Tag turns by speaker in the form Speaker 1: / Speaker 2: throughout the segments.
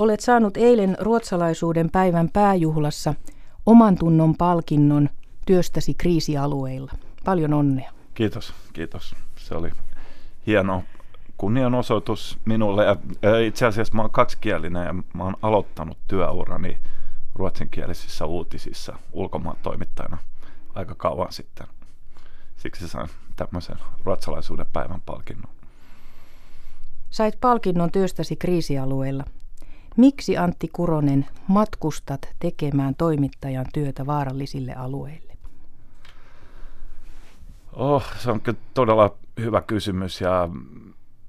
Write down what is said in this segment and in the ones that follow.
Speaker 1: Olet saanut eilen ruotsalaisuuden päivän pääjuhlassa oman tunnon palkinnon työstäsi kriisialueilla. Paljon onnea.
Speaker 2: Kiitos, kiitos. Se oli hieno kunnianosoitus minulle. Ja itse asiassa mä oon kaksikielinen ja mä oon aloittanut työurani ruotsinkielisissä uutisissa ulkomaan toimittajana aika kauan sitten. Siksi sain tämmöisen ruotsalaisuuden päivän palkinnon.
Speaker 1: Sait palkinnon työstäsi kriisialueella. Miksi Antti Kuronen matkustat tekemään toimittajan työtä vaarallisille alueille?
Speaker 2: Oh, se on kyllä todella hyvä kysymys ja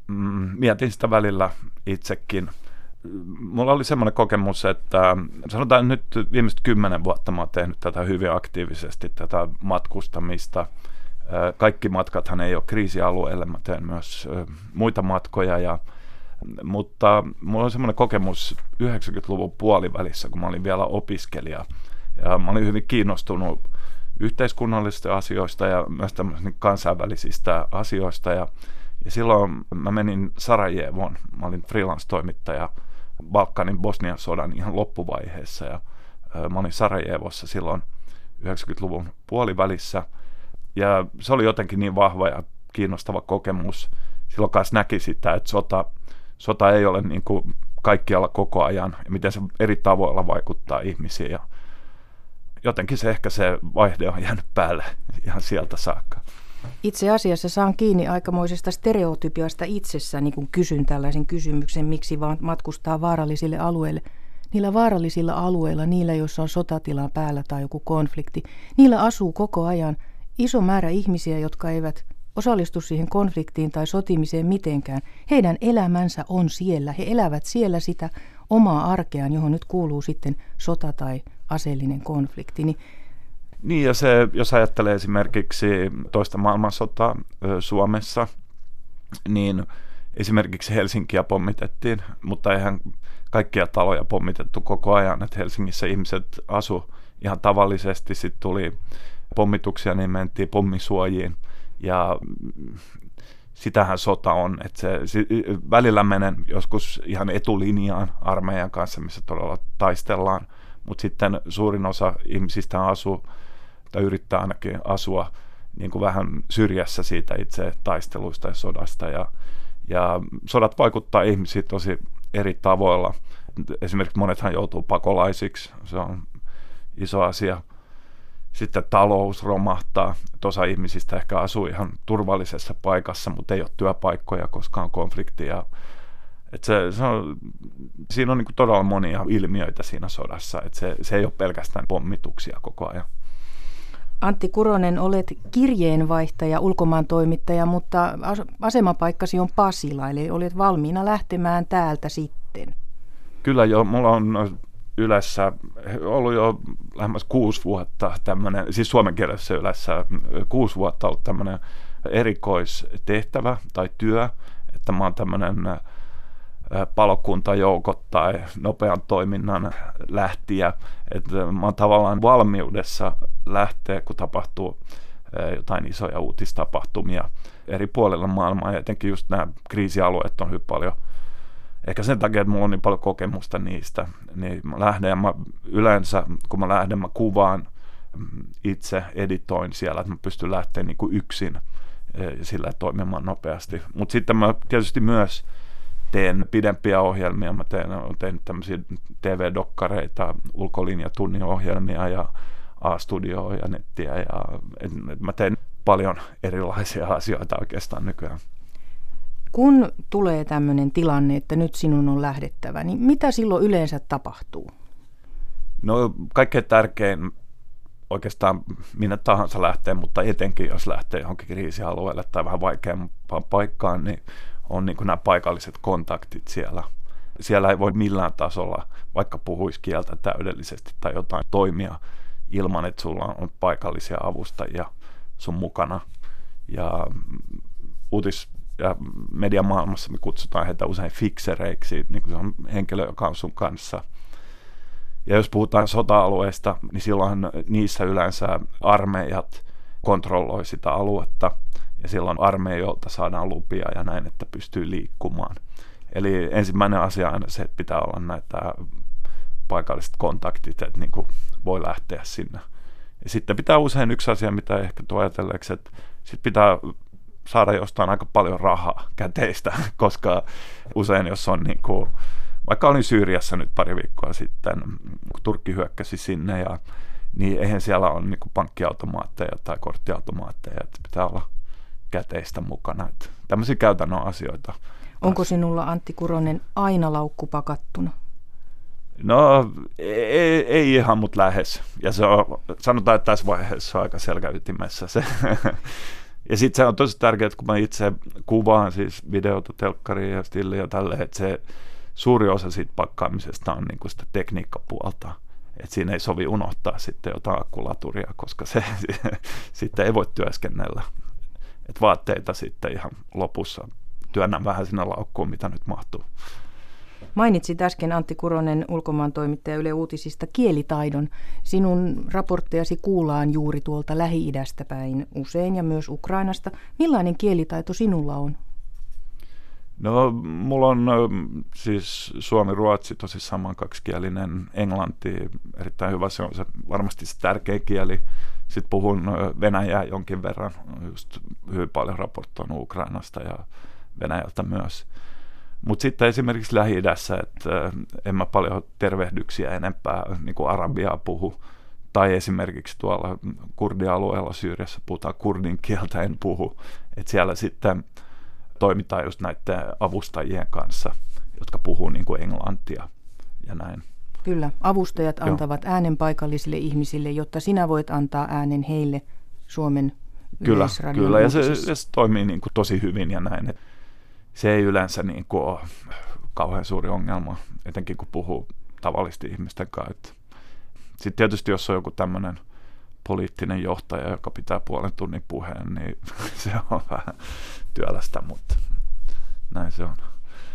Speaker 2: mm, mietin sitä välillä itsekin. Mulla oli semmoinen kokemus, että sanotaan nyt viimeiset kymmenen vuotta mä oon tehnyt tätä hyvin aktiivisesti, tätä matkustamista. Kaikki matkathan ei ole kriisialueelle, mä teen myös muita matkoja ja mutta mulla on semmoinen kokemus 90-luvun puolivälissä, kun mä olin vielä opiskelija. Ja mä olin hyvin kiinnostunut yhteiskunnallisista asioista ja myös kansainvälisistä asioista. Ja, ja silloin mä menin Sarajevon, mä olin freelance-toimittaja Balkanin Bosnian sodan ihan loppuvaiheessa. Ja mä olin Sarajevossa silloin 90-luvun puolivälissä. Ja se oli jotenkin niin vahva ja kiinnostava kokemus. Silloin kanssa näki sitä, että sota – sota ei ole niin kuin kaikkialla koko ajan ja miten se eri tavoilla vaikuttaa ihmisiin. Ja jotenkin se ehkä se vaihde on jäänyt päälle ihan sieltä saakka.
Speaker 1: Itse asiassa saan kiinni aikamoisesta stereotypiasta itsessäni, kun kysyn tällaisen kysymyksen, miksi vaan matkustaa vaarallisille alueille. Niillä vaarallisilla alueilla, niillä joissa on sotatila päällä tai joku konflikti, niillä asuu koko ajan iso määrä ihmisiä, jotka eivät osallistu siihen konfliktiin tai sotimiseen mitenkään. Heidän elämänsä on siellä. He elävät siellä sitä omaa arkeaan, johon nyt kuuluu sitten sota tai aseellinen konflikti. Niin
Speaker 2: niin ja se, jos ajattelee esimerkiksi toista maailmansotaa Suomessa, niin esimerkiksi Helsinkiä pommitettiin, mutta eihän kaikkia taloja pommitettu koko ajan, että Helsingissä ihmiset asu ihan tavallisesti, sitten tuli pommituksia, niin mentiin pommisuojiin – ja sitähän sota on, että se, se, välillä menen joskus ihan etulinjaan armeijan kanssa, missä todella taistellaan, mutta sitten suurin osa ihmisistä asuu tai yrittää ainakin asua niin kuin vähän syrjässä siitä itse taisteluista ja sodasta ja, ja sodat vaikuttaa ihmisiin tosi eri tavoilla. Esimerkiksi monethan joutuu pakolaisiksi, se on iso asia sitten talous romahtaa. Osa ihmisistä ehkä asuu ihan turvallisessa paikassa, mutta ei ole työpaikkoja, koska on konflikti. Ja, et se, se on, siinä on niin todella monia ilmiöitä siinä sodassa, että se, se ei ole pelkästään pommituksia koko ajan.
Speaker 1: Antti Kuronen, olet kirjeenvaihtaja, ulkomaan toimittaja, mutta asemapaikkasi on Pasila, eli olet valmiina lähtemään täältä sitten.
Speaker 2: Kyllä jo, mulla on Ylessä ollut jo lähemmäs kuusi vuotta tämmöinen, siis suomen kielessä Ylessä kuusi vuotta ollut tämmöinen erikoistehtävä tai työ, että mä oon tämmöinen palokuntajoukot tai nopean toiminnan lähtiä, että mä oon tavallaan valmiudessa lähteä, kun tapahtuu jotain isoja uutistapahtumia eri puolilla maailmaa, ja etenkin just nämä kriisialueet on hyvin paljon – ehkä sen takia, että mulla on niin paljon kokemusta niistä, niin mä lähden ja mä yleensä, kun mä lähden, mä kuvaan mm, itse, editoin siellä, että mä pystyn lähteä niin kuin yksin e, ja sillä toimimaan nopeasti. Mutta sitten mä tietysti myös teen pidempiä ohjelmia, mä teen, olen tehnyt tämmöisiä TV-dokkareita, ulkolinjatunniohjelmia ja A-studioa ja nettiä ja et, et mä teen paljon erilaisia asioita oikeastaan nykyään.
Speaker 1: Kun tulee tämmöinen tilanne, että nyt sinun on lähdettävä, niin mitä silloin yleensä tapahtuu?
Speaker 2: No kaikkein tärkein oikeastaan minä tahansa lähtee, mutta etenkin jos lähtee johonkin kriisialueelle tai vähän vaikeampaan paikkaan, niin on niin nämä paikalliset kontaktit siellä. Siellä ei voi millään tasolla, vaikka puhuisi kieltä täydellisesti tai jotain toimia ilman, että sulla on paikallisia avustajia sun mukana. Ja uutis ja mediamaailmassa me kutsutaan heitä usein fiksereiksi, niin kuin se on henkilö, joka on sun kanssa. Ja jos puhutaan sota-alueista, niin silloin niissä yleensä armeijat kontrolloi sitä aluetta, ja silloin armeijoilta saadaan lupia ja näin, että pystyy liikkumaan. Eli ensimmäinen asia on se, että pitää olla näitä paikalliset kontaktit, että niin kuin voi lähteä sinne. Ja sitten pitää usein yksi asia, mitä ehkä tuo ajatelleeksi, että sitten pitää saada jostain aika paljon rahaa käteistä, koska usein jos on niin kuin, vaikka olin Syyriassa nyt pari viikkoa sitten, kun Turkki hyökkäsi sinne ja niin eihän siellä ole niin kuin pankkiautomaatteja tai korttiautomaatteja, että pitää olla käteistä mukana. Että tämmöisiä käytännön asioita.
Speaker 1: Onko sinulla Antti Kuronen aina laukku pakattuna?
Speaker 2: No ei, ei ihan, mutta lähes. Ja se on, sanotaan, että tässä vaiheessa on aika selkäytimessä se. ja sitten se on tosi tärkeää, kun mä itse kuvaan siis videota, telkkaria ja stilliä ja tälle, että se suuri osa siitä pakkaamisesta on niinku sitä tekniikkapuolta. Että siinä ei sovi unohtaa sitten jotain akkulaturia, koska se sitten ei voi työskennellä. Et vaatteita sitten ihan lopussa työnnän vähän sinne laukkuun, mitä nyt mahtuu.
Speaker 1: Mainitsit äsken Antti Kuronen, ulkomaan toimittaja Yle Uutisista, kielitaidon. Sinun raporttejasi kuullaan juuri tuolta Lähi-idästä päin usein ja myös Ukrainasta. Millainen kielitaito sinulla on?
Speaker 2: No, mulla on siis suomi-ruotsi tosissaan kaksikielinen, englanti erittäin hyvä, se on se, varmasti se tärkeä kieli. Sitten puhun venäjää jonkin verran, just hyvin paljon raportoinut Ukrainasta ja Venäjältä myös. Mutta sitten esimerkiksi Lähi-idässä, että en mä paljon tervehdyksiä enempää niin kuin arabiaa puhu. Tai esimerkiksi tuolla kurdialueella Syyriassa puhutaan kurdin kieltä, en puhu. että siellä sitten toimitaan just näiden avustajien kanssa, jotka puhuu niin kuin englantia ja näin.
Speaker 1: Kyllä, avustajat Joo. antavat äänen paikallisille ihmisille, jotta sinä voit antaa äänen heille Suomen
Speaker 2: Kyllä, kyllä ja se, se toimii niin kuin tosi hyvin ja näin. Se ei yleensä niin kuin ole kauhean suuri ongelma, etenkin kun puhuu tavallisesti ihmisten kanssa. Sitten tietysti jos on joku tämmöinen poliittinen johtaja, joka pitää puolen tunnin puheen, niin se on vähän työlästä, mutta näin se on.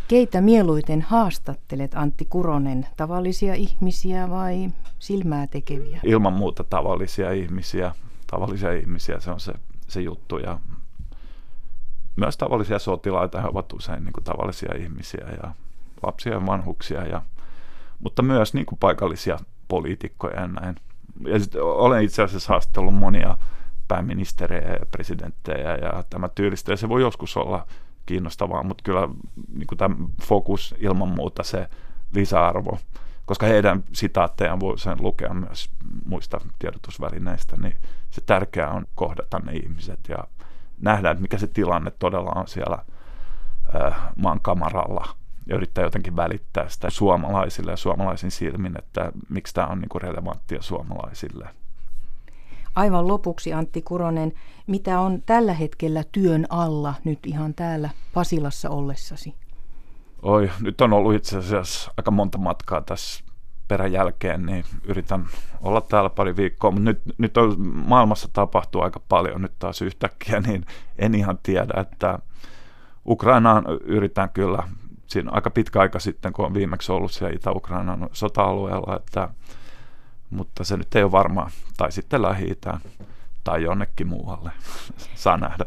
Speaker 1: Keitä mieluiten haastattelet, Antti Kuronen? Tavallisia ihmisiä vai silmää tekeviä?
Speaker 2: Ilman muuta tavallisia ihmisiä. Tavallisia ihmisiä, se on se, se juttu. Ja myös tavallisia sotilaita, he ovat usein niin kuin tavallisia ihmisiä ja lapsia ja vanhuksia, ja, mutta myös niin kuin paikallisia poliitikkoja ja näin. Ja sit olen itse asiassa haastellut monia pääministerejä ja presidenttejä ja tämä tyylistä, ja se voi joskus olla kiinnostavaa, mutta kyllä niin kuin tämä fokus ilman muuta se lisäarvo, koska heidän sitaattejaan voi sen lukea myös muista tiedotusvälineistä, niin se tärkeää on kohdata ne ihmiset ja nähdä, että mikä se tilanne todella on siellä äh, maan kamaralla ja yrittää jotenkin välittää sitä suomalaisille ja suomalaisin silmin, että miksi tämä on niin relevanttia suomalaisille.
Speaker 1: Aivan lopuksi Antti Kuronen, mitä on tällä hetkellä työn alla nyt ihan täällä Pasilassa ollessasi?
Speaker 2: Oi, nyt on ollut itse asiassa aika monta matkaa tässä peräjälkeen, niin yritän olla täällä pari viikkoa, mutta nyt, nyt on, maailmassa tapahtuu aika paljon nyt taas yhtäkkiä, niin en ihan tiedä, että Ukrainaan yritän kyllä, siinä aika pitkä aika sitten, kun on viimeksi ollut siellä Itä-Ukrainan sota-alueella, että, mutta se nyt ei ole varmaa, tai sitten lähi tai jonnekin muualle, saa nähdä.